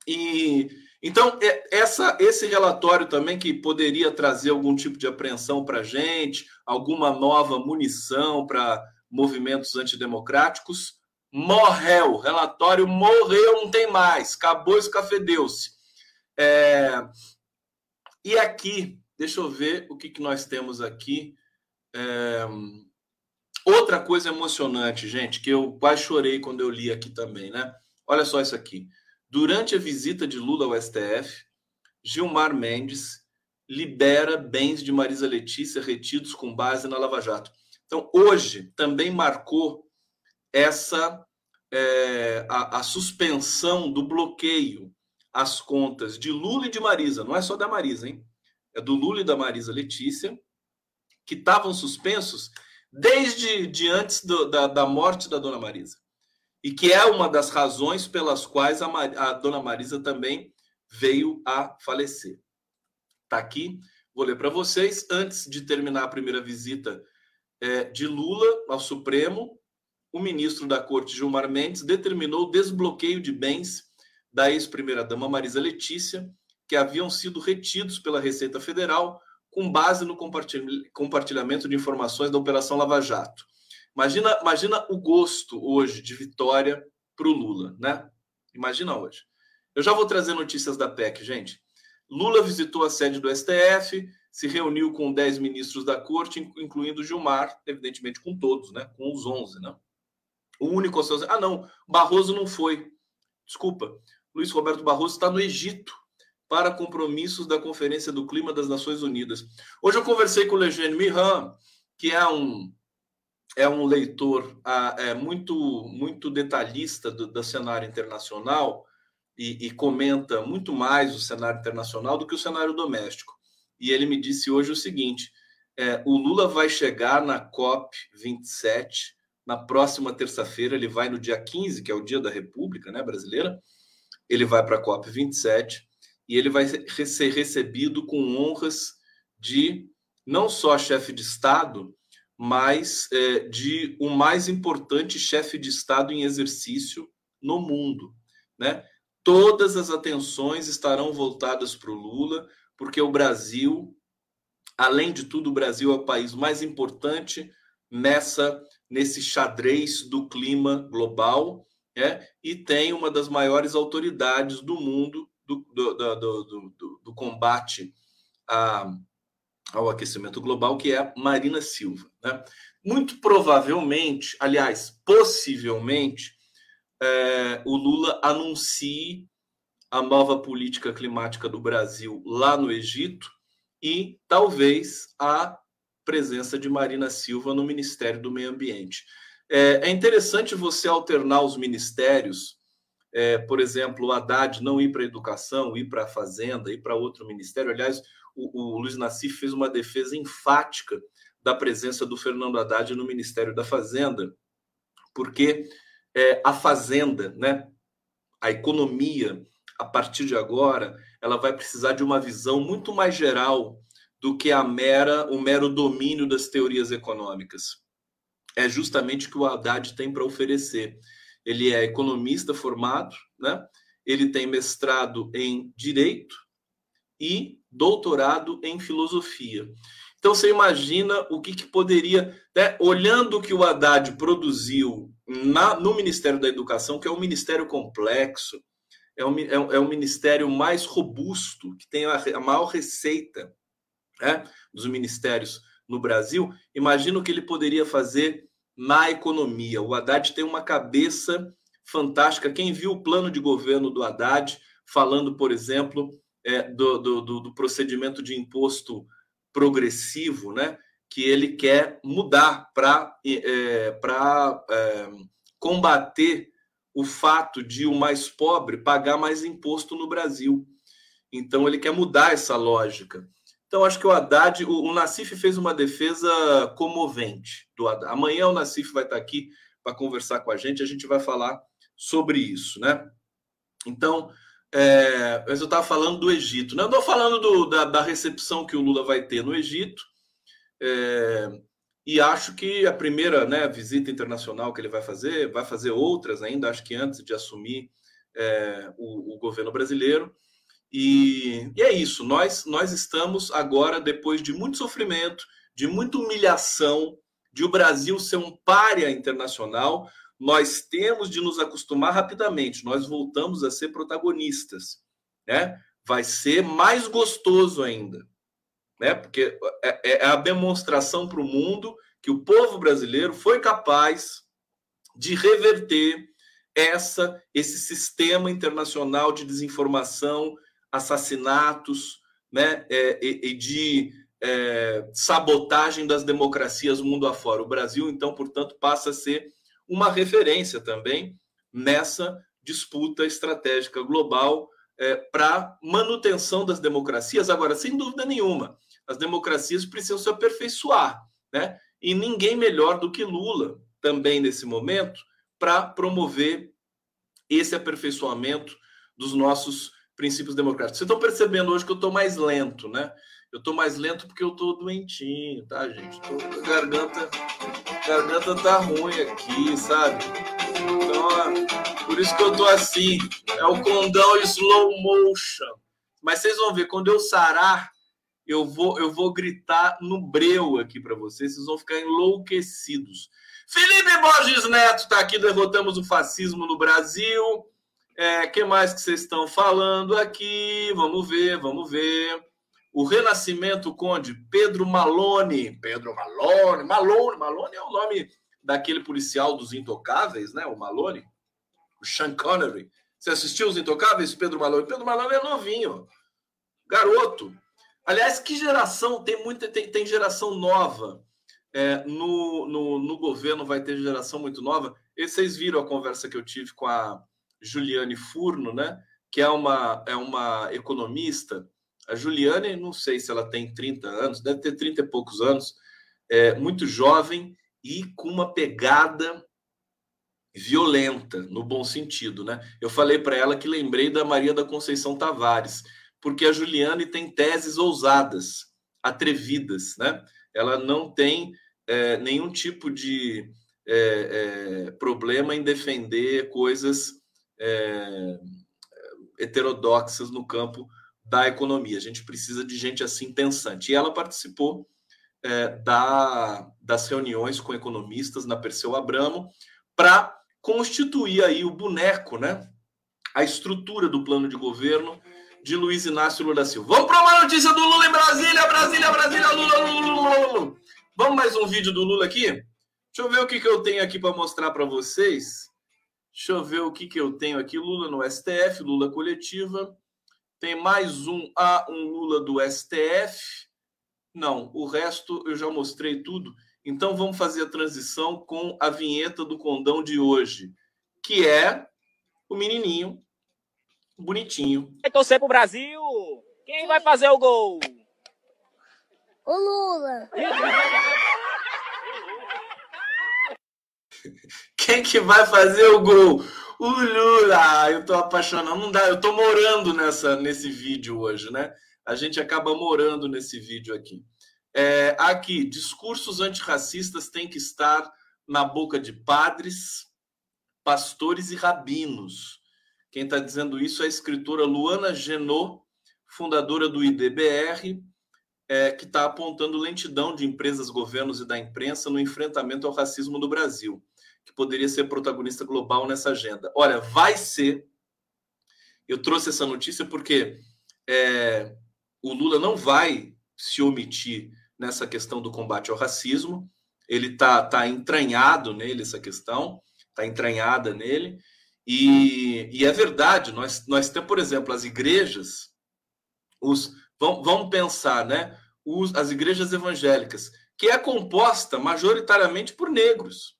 E então essa esse relatório também que poderia trazer algum tipo de apreensão para a gente, alguma nova munição para movimentos antidemocráticos, morreu, relatório morreu, não tem mais, acabou, escafedeu-se. É... E aqui, deixa eu ver o que, que nós temos aqui. É... Outra coisa emocionante, gente, que eu quase chorei quando eu li aqui também, né? Olha só isso aqui. Durante a visita de Lula ao STF, Gilmar Mendes libera bens de Marisa Letícia retidos com base na Lava Jato. Então, hoje também marcou essa é, a, a, suspensão do bloqueio às contas de Lula e de Marisa. Não é só da Marisa, hein? É do Lula e da Marisa Letícia que estavam suspensos desde de antes do, da, da morte da dona Marisa. E que é uma das razões pelas quais a, a dona Marisa também veio a falecer. Está aqui, vou ler para vocês. Antes de terminar a primeira visita é, de Lula ao Supremo, o ministro da Corte, Gilmar Mendes, determinou o desbloqueio de bens da ex-primeira-dama Marisa Letícia, que haviam sido retidos pela Receita Federal com base no compartilhamento de informações da Operação Lava Jato. Imagina, imagina o gosto hoje de vitória para o Lula, né? Imagina hoje. Eu já vou trazer notícias da PEC, gente. Lula visitou a sede do STF, se reuniu com 10 ministros da corte, incluindo Gilmar, evidentemente com todos, né? Com os 11, né? O único. Ah, não, Barroso não foi. Desculpa. Luiz Roberto Barroso está no Egito para compromissos da Conferência do Clima das Nações Unidas. Hoje eu conversei com o Legênio Miran, que é um é um leitor ah, é, muito muito detalhista do, do cenário internacional e, e, comenta muito mais o cenário internacional do que o cenário doméstico. E ele me disse hoje o seguinte: é, o Lula vai chegar na COP 27 na próxima terça-feira. Ele vai no dia 15, que é o dia da República né, brasileira. Ele vai para a COP 27 e ele vai ser recebido com honras de não só chefe de Estado, mas é, de o mais importante chefe de Estado em exercício no mundo. Né? Todas as atenções estarão voltadas para o Lula, porque o Brasil, além de tudo, o Brasil é o país mais importante nessa nesse xadrez do clima global né? e tem uma das maiores autoridades do mundo do, do, do, do, combate a, ao aquecimento global, que é Marina Silva. Né? Muito provavelmente, aliás, possivelmente, é, o Lula anuncie a nova política climática do Brasil lá no Egito e talvez a presença de Marina Silva no Ministério do Meio Ambiente. É, é interessante você alternar os ministérios é, por exemplo, o Haddad não ir para a educação, ir para a fazenda, ir para outro ministério. Aliás, o, o Luiz Nassif fez uma defesa enfática da presença do Fernando Haddad no Ministério da Fazenda, porque é, a fazenda, né, a economia, a partir de agora, ela vai precisar de uma visão muito mais geral do que a mera, o mero domínio das teorias econômicas. É justamente o que o Haddad tem para oferecer ele é economista formado, né? ele tem mestrado em direito e doutorado em filosofia. Então você imagina o que, que poderia, né? olhando o que o Haddad produziu na, no Ministério da Educação, que é um ministério complexo, é um, é é um ministério mais robusto, que tem a, a maior receita né? dos ministérios no Brasil. Imagina o que ele poderia fazer na economia. O Haddad tem uma cabeça fantástica. Quem viu o plano de governo do Haddad, falando, por exemplo, é, do, do, do, procedimento de imposto progressivo, né? que ele quer mudar para é, combater o fato de o mais pobre pagar mais imposto no Brasil. Então ele quer mudar essa lógica. Então acho que o Haddad, o, o Nassif fez uma defesa comovente do Haddad. Amanhã o Nassif vai estar aqui para conversar com a gente, a gente vai falar sobre isso, né? Então, é, eu estava falando do Egito, né? Eu estou falando do, da, da, recepção que o Lula vai ter no Egito, é, e acho que a primeira né, visita internacional que ele vai fazer, vai fazer outras ainda, acho que antes de assumir é, o, o, governo brasileiro. E, e, é isso, nós, nós estamos agora, depois de muito sofrimento, de muita humilhação, de o Brasil ser um párea internacional, nós temos de nos acostumar rapidamente, nós voltamos a ser protagonistas, né? Vai ser mais gostoso ainda, né? Porque é, é a demonstração para o mundo que o povo brasileiro foi capaz de reverter essa esse sistema internacional de desinformação, assassinatos, né? É, e, e de é, sabotagem das democracias mundo afora. O Brasil, então, portanto, passa a ser uma referência também nessa disputa estratégica global é, para manutenção das democracias. Agora, sem dúvida nenhuma, as democracias precisam se aperfeiçoar, né? E ninguém melhor do que Lula, também nesse momento, para promover esse aperfeiçoamento dos nossos princípios democráticos. Vocês estão percebendo hoje que eu estou mais lento, né? Eu estou mais lento porque eu estou doentinho, tá, gente? Tô, a garganta, a garganta tá ruim aqui, sabe? Então, por isso que eu tô assim. É o condão slow motion. Mas vocês vão ver, quando eu sarar, eu vou, eu vou gritar no breu aqui para vocês. Vocês vão ficar enlouquecidos. Felipe Borges Neto está aqui, derrotamos o fascismo no Brasil. É, que mais que vocês estão falando aqui? Vamos ver, vamos ver. O Renascimento Conde, Pedro Malone. Pedro Malone, Malone, Malone é o nome daquele policial dos Intocáveis, né? O Malone, o Sean Connery. Você assistiu os Intocáveis, Pedro Malone? Pedro Malone é novinho, garoto. Aliás, que geração? Tem muita, tem, tem geração nova. É, no, no, no, governo vai ter geração muito nova. E vocês viram a conversa que eu tive com a Juliane Furno, né? Que é uma, é uma economista a Juliane, não sei se ela tem 30 anos, deve ter 30 e poucos anos, é muito jovem e com uma pegada violenta, no bom sentido, né? Eu falei para ela que lembrei da Maria da Conceição Tavares, porque a Juliane tem teses ousadas, atrevidas, né? Ela não tem é, nenhum tipo de é, é, problema em defender coisas é, heterodoxas no campo da economia. A gente precisa de gente assim pensante. E ela participou é, da, das reuniões com economistas na Perseu Abramo para constituir aí o boneco, né? A estrutura do plano de governo de Luiz Inácio Lula da Silva. Vamos para uma notícia do Lula em Brasília, Brasília, Brasília, Lula, Lula, Lula, Lula. Vamos mais um vídeo do Lula aqui? Deixa eu ver o que, que eu tenho aqui para mostrar para vocês. Deixa eu ver o que, que eu tenho aqui. Lula no STF, Lula coletiva. Tem mais um a ah, um Lula do STF. Não, o resto eu já mostrei tudo. Então vamos fazer a transição com a vinheta do condão de hoje, que é o menininho bonitinho. Vai torcer pro Brasil. Quem vai fazer o gol? O Lula. Quem que vai fazer o gol? O Lula, eu tô apaixonado. Não dá, eu tô morando nessa, nesse vídeo hoje, né? A gente acaba morando nesse vídeo aqui. É, aqui, discursos antirracistas têm que estar na boca de padres, pastores e rabinos. Quem está dizendo isso é a escritora Luana Genot, fundadora do IDBR, é, que está apontando lentidão de empresas, governos e da imprensa no enfrentamento ao racismo no Brasil que poderia ser protagonista global nessa agenda. Olha, vai ser. Eu trouxe essa notícia porque é, o Lula não vai se omitir nessa questão do combate ao racismo. Ele está tá entranhado nele essa questão, está entranhada nele. E, e, é verdade, nós, nós temos, por exemplo, as igrejas, os, vamos, vamos pensar, né? Os, as igrejas evangélicas, que é composta majoritariamente por negros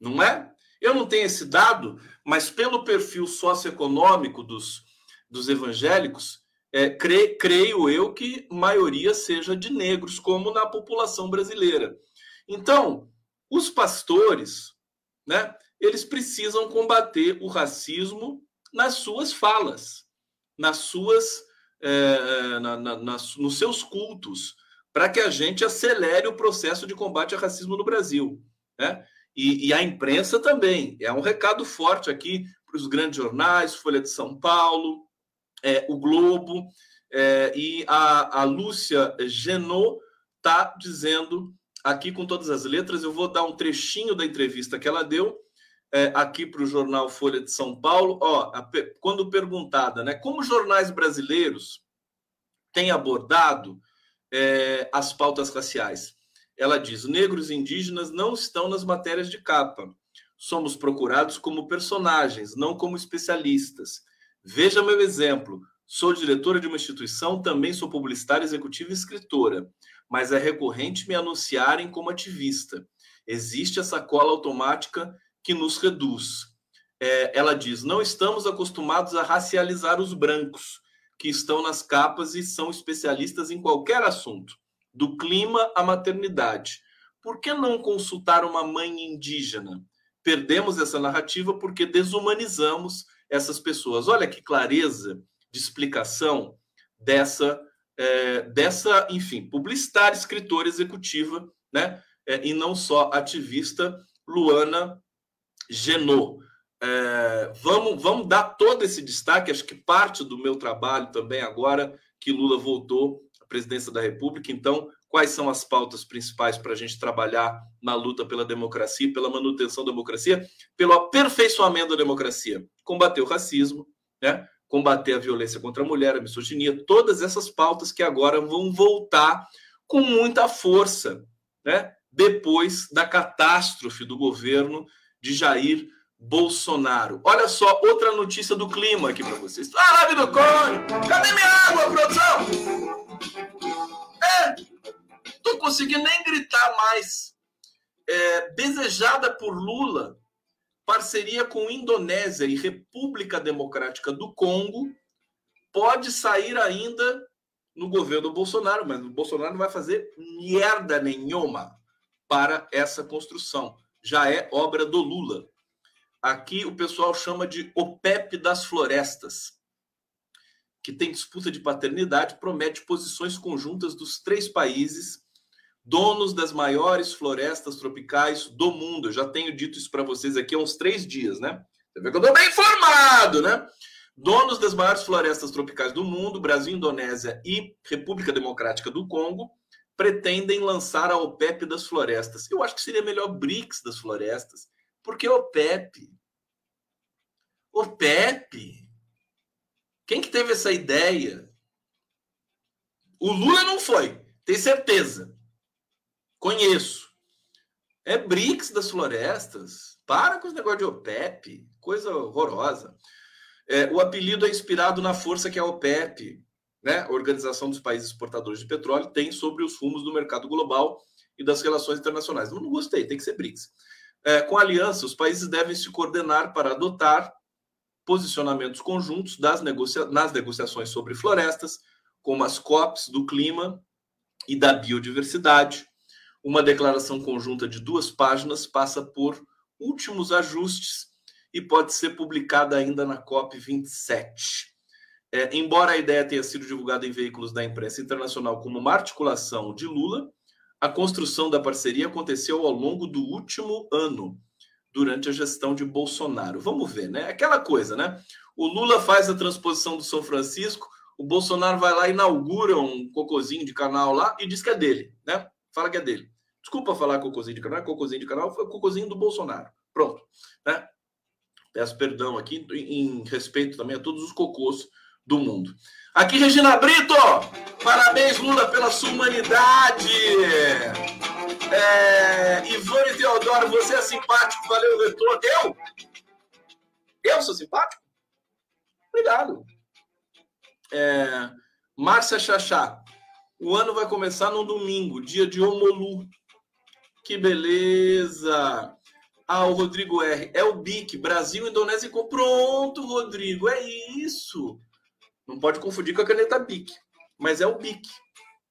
não é? Eu não tenho esse dado, mas pelo perfil socioeconômico dos, dos evangélicos, é, cre, creio eu que maioria seja de negros, como na população brasileira. Então, os pastores, né, eles precisam combater o racismo nas suas falas, nas suas, é, na, na, nas, nos seus cultos, para que a gente acelere o processo de combate ao racismo no Brasil. Né? E, e a imprensa também. É um recado forte aqui para os grandes jornais, Folha de São Paulo, é, o Globo, é, e a, a Lúcia Genot está dizendo aqui com todas as letras. Eu vou dar um trechinho da entrevista que ela deu é, aqui para o jornal Folha de São Paulo. Ó, a, quando perguntada, né, como jornais brasileiros têm abordado é, as pautas raciais? Ela diz: negros e indígenas não estão nas matérias de capa. Somos procurados como personagens, não como especialistas. Veja meu exemplo. Sou diretora de uma instituição, também sou publicitária, executiva e escritora, mas é recorrente me anunciarem como ativista. Existe essa cola automática que nos reduz. É, ela diz: não estamos acostumados a racializar os brancos, que estão nas capas e são especialistas em qualquer assunto, do clima à maternidade. Por que não consultar uma mãe indígena? Perdemos essa narrativa porque desumanizamos essas pessoas. Olha que clareza de explicação dessa, é, dessa enfim, publicitária, escritora executiva, né? É, e não só ativista, Luana Genot. É, vamos, vamos dar todo esse destaque, acho que parte do meu trabalho também agora que Lula voltou presidência da República. Então, quais são as pautas principais para a gente trabalhar na luta pela democracia, pela manutenção da democracia, pelo aperfeiçoamento da democracia? Combater o racismo, né? combater a violência contra a mulher, a misoginia, todas essas pautas que agora vão voltar com muita força, né? depois da catástrofe do governo de Jair Bolsonaro. Olha só, outra notícia do clima aqui para vocês. Ah, Cone! Cadê minha água, produção? Tô conseguindo nem gritar mais. É, desejada por Lula, parceria com Indonésia e República Democrática do Congo pode sair ainda no governo Bolsonaro, mas o Bolsonaro não vai fazer merda nenhuma para essa construção já é obra do Lula. Aqui o pessoal chama de OPEP das florestas, que tem disputa de paternidade, promete posições conjuntas dos três países, donos das maiores florestas tropicais do mundo. Eu já tenho dito isso para vocês aqui há uns três dias, né? Você vê que eu estou bem informado, né? Donos das maiores florestas tropicais do mundo, Brasil, Indonésia e República Democrática do Congo, pretendem lançar a OPEP das florestas. Eu acho que seria melhor BRICS das florestas, porque OPEP. OPEP. Quem que teve essa ideia? O Lula não foi, tem certeza. Conheço. É BRICS das florestas. Para com os negócios de OPEP, coisa horrorosa. É, o apelido é inspirado na força que é a OPEP né, Organização dos Países Exportadores de Petróleo tem sobre os rumos do mercado global e das relações internacionais. Não, não gostei, tem que ser BRICS. É, com a aliança, os países devem se coordenar para adotar posicionamentos conjuntos das negocia nas negociações sobre florestas, como as COPs do clima e da biodiversidade. Uma declaração conjunta de duas páginas passa por últimos ajustes e pode ser publicada ainda na COP 27. É, embora a ideia tenha sido divulgada em veículos da imprensa internacional como uma articulação de Lula, a construção da parceria aconteceu ao longo do último ano, durante a gestão de Bolsonaro. Vamos ver, né? Aquela coisa, né? O Lula faz a transposição do São Francisco, o Bolsonaro vai lá, inaugura um cocôzinho de canal lá e diz que é dele, né? Fala que é dele. Desculpa falar cocôzinho de canal, cocôzinho de canal, foi cocôzinho do Bolsonaro. Pronto, né? Peço perdão aqui em respeito também a todos os cocôs do mundo. Aqui, Regina Brito, parabéns, Lula, pela sua humanidade. É, Ivone Teodoro, você é simpático, valeu o retorno. Eu? Eu sou simpático? Obrigado. É, Márcia Chachá, o ano vai começar no domingo, dia de Omolu. Que beleza! Ah, o Rodrigo R. É o BIC, Brasil, Indonésia e Pronto, Rodrigo, é isso. Não pode confundir com a caneta BIC, mas é o BIC.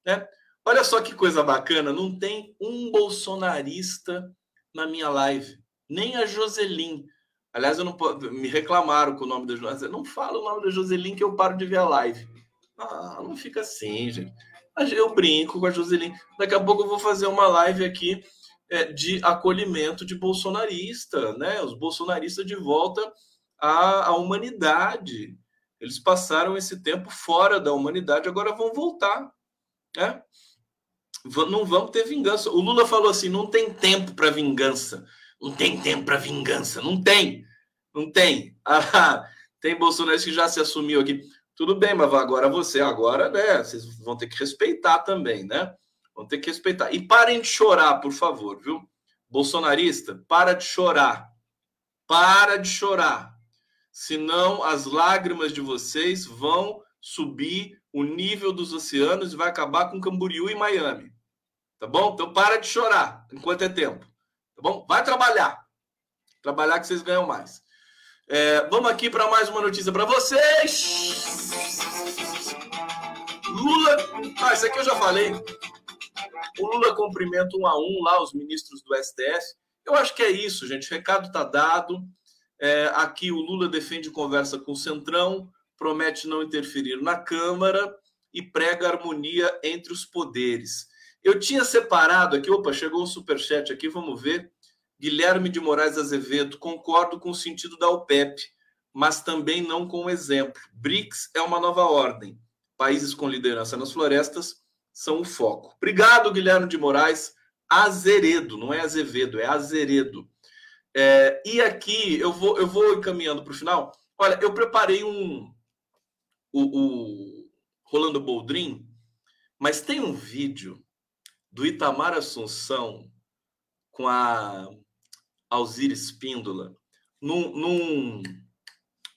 Né? Olha só que coisa bacana, não tem um bolsonarista na minha live, nem a Joselin. Aliás, eu não me reclamaram com o nome da Joselin. Não fala o nome da Joselin que eu paro de ver a live. Ah, não fica assim, gente. Eu brinco com a Joselin. Daqui a pouco eu vou fazer uma live aqui é, de acolhimento de bolsonarista, né? Os bolsonaristas de volta à, à humanidade. Eles passaram esse tempo fora da humanidade, agora vão voltar, né? Não vamos ter vingança. O Lula falou assim: não tem tempo para vingança. Não tem tempo para vingança. Não tem. Não tem. Ah, tem bolsonarista que já se assumiu aqui. Tudo bem, mas agora você, agora, né? Vocês vão ter que respeitar também, né? Vão ter que respeitar. E parem de chorar, por favor, viu? Bolsonarista, para de chorar. Para de chorar. Senão as lágrimas de vocês vão subir o nível dos oceanos e vai acabar com Camboriú e Miami. Tá bom? Então para de chorar enquanto é tempo. Tá bom? Vai trabalhar. Trabalhar que vocês ganham mais. É, vamos aqui para mais uma notícia para vocês. Lula. Ah, isso aqui eu já falei. O Lula cumprimenta um a um lá os ministros do STF. Eu acho que é isso, gente. O recado está dado. É, aqui o Lula defende conversa com o Centrão, promete não interferir na Câmara e prega harmonia entre os poderes. Eu tinha separado aqui, opa, chegou um superchat aqui, vamos ver. Guilherme de Moraes Azevedo, concordo com o sentido da OPEP, mas também não com o exemplo. BRICS é uma nova ordem. Países com liderança nas florestas são o foco. Obrigado, Guilherme de Moraes. Azeredo, não é Azevedo, é Azeredo. É, e aqui eu vou, eu vou encaminhando para o final. Olha, eu preparei um. O, o Rolando Boldrin, mas tem um vídeo do Itamar Assunção com a Alzira Espíndola num, num,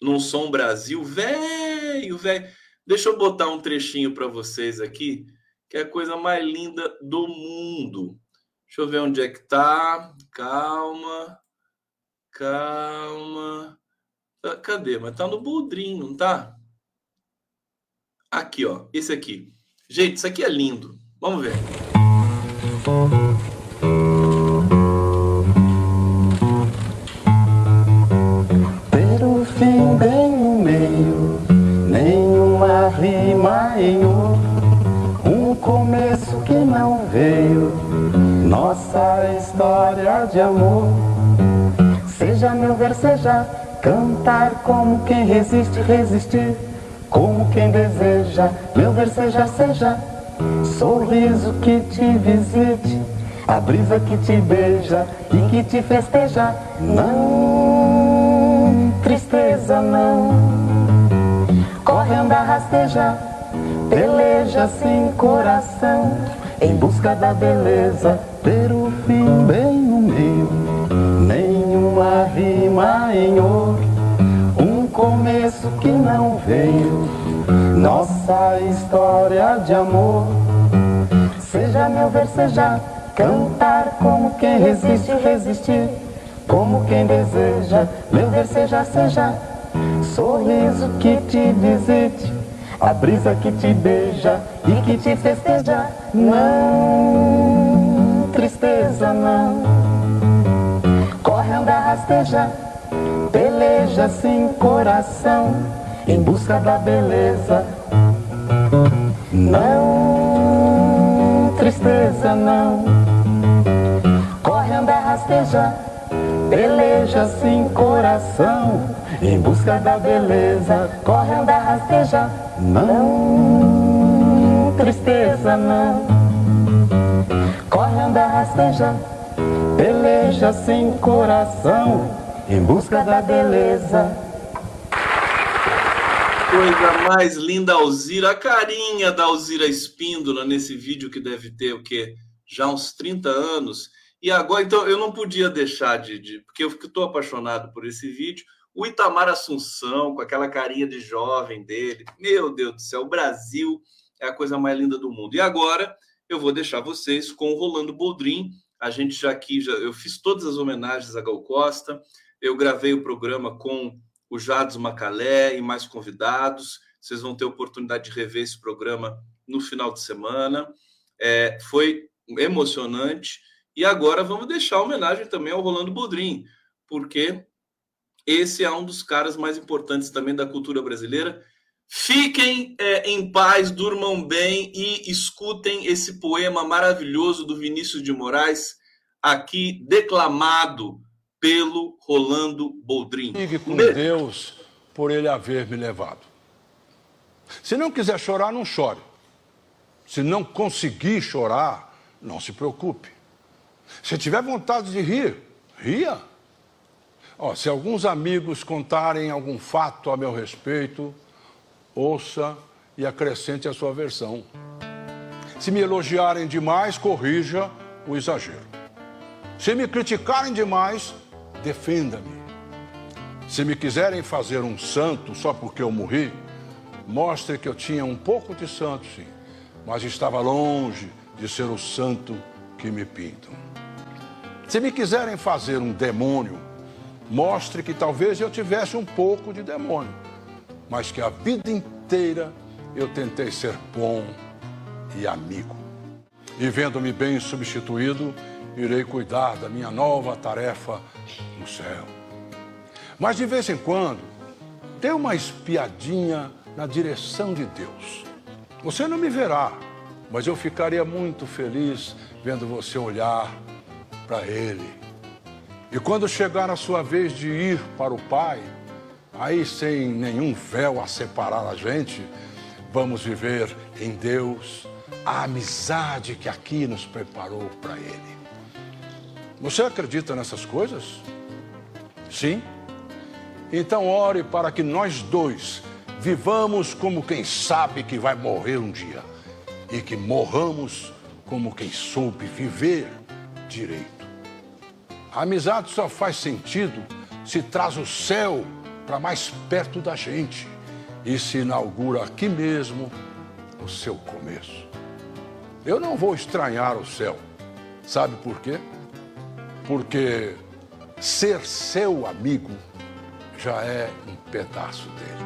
num Som Brasil, velho, velho. Deixa eu botar um trechinho para vocês aqui que é a coisa mais linda do mundo. Deixa eu ver onde é que tá. Calma. Calma. Tá, cadê? Mas tá no Boldrin, não tá? Aqui, ó. Esse aqui. Gente, isso aqui é lindo. Vamos ver. De amor. Seja meu ver, seja cantar como quem resiste, resistir Como quem deseja, meu ver, seja, seja Sorriso que te visite A brisa que te beija e que te festeja. Não, tristeza não. Corre, anda, rasteja Peleja sem coração, em busca da beleza, ter o fim bem meio. Nenhuma rima em ouro, um começo que não veio. Nossa história de amor, seja meu ver, seja cantar como quem resiste, resistir, como quem deseja. Meu ver, seja, seja sorriso que te visite a brisa que te beija e que te festeja. Não, tristeza não. Rasteja, peleja sem coração, em busca da beleza. Não, tristeza não. Corre, anda, rasteja, peleja sem coração, em busca da beleza. Corre, anda, rasteja. Não, tristeza não. Corre, anda, rasteja, peleja sem coração, em busca da beleza. Coisa mais linda, Alzira. A carinha da Alzira Espíndola nesse vídeo que deve ter o quê? Já uns 30 anos. E agora, então, eu não podia deixar de. de porque eu estou apaixonado por esse vídeo. O Itamar Assunção, com aquela carinha de jovem dele. Meu Deus do céu, o Brasil é a coisa mais linda do mundo. E agora eu vou deixar vocês com o Rolando Boldrin A gente já aqui, já, eu fiz todas as homenagens a Gal Costa, eu gravei o programa com o Jados Macalé e mais convidados. Vocês vão ter oportunidade de rever esse programa no final de semana. É, foi emocionante. E agora vamos deixar a homenagem também ao Rolando Boldrin, porque esse é um dos caras mais importantes também da cultura brasileira. Fiquem é, em paz, durmam bem e escutem esse poema maravilhoso do Vinícius de Moraes, aqui declamado pelo Rolando Boldrin. Fique com Deus por ele haver me levado. Se não quiser chorar, não chore. Se não conseguir chorar, não se preocupe. Se tiver vontade de rir, ria. Se alguns amigos contarem algum fato a meu respeito, ouça e acrescente a sua versão. Se me elogiarem demais, corrija o exagero. Se me criticarem demais, defenda-me. Se me quiserem fazer um santo só porque eu morri, mostre que eu tinha um pouco de santo, sim, mas estava longe de ser o santo que me pintam. Se me quiserem fazer um demônio, mostre que talvez eu tivesse um pouco de demônio, mas que a vida inteira eu tentei ser bom e amigo. E vendo-me bem substituído, irei cuidar da minha nova tarefa no céu. Mas de vez em quando, dê uma espiadinha na direção de Deus. Você não me verá, mas eu ficaria muito feliz vendo você olhar para Ele. E quando chegar a sua vez de ir para o Pai, aí sem nenhum véu a separar a gente, vamos viver em Deus a amizade que aqui nos preparou para Ele. Você acredita nessas coisas? Sim? Então ore para que nós dois vivamos como quem sabe que vai morrer um dia e que morramos como quem soube viver direito. A amizade só faz sentido se traz o céu para mais perto da gente e se inaugura aqui mesmo o seu começo. Eu não vou estranhar o céu. Sabe por quê? Porque ser seu amigo já é um pedaço dele.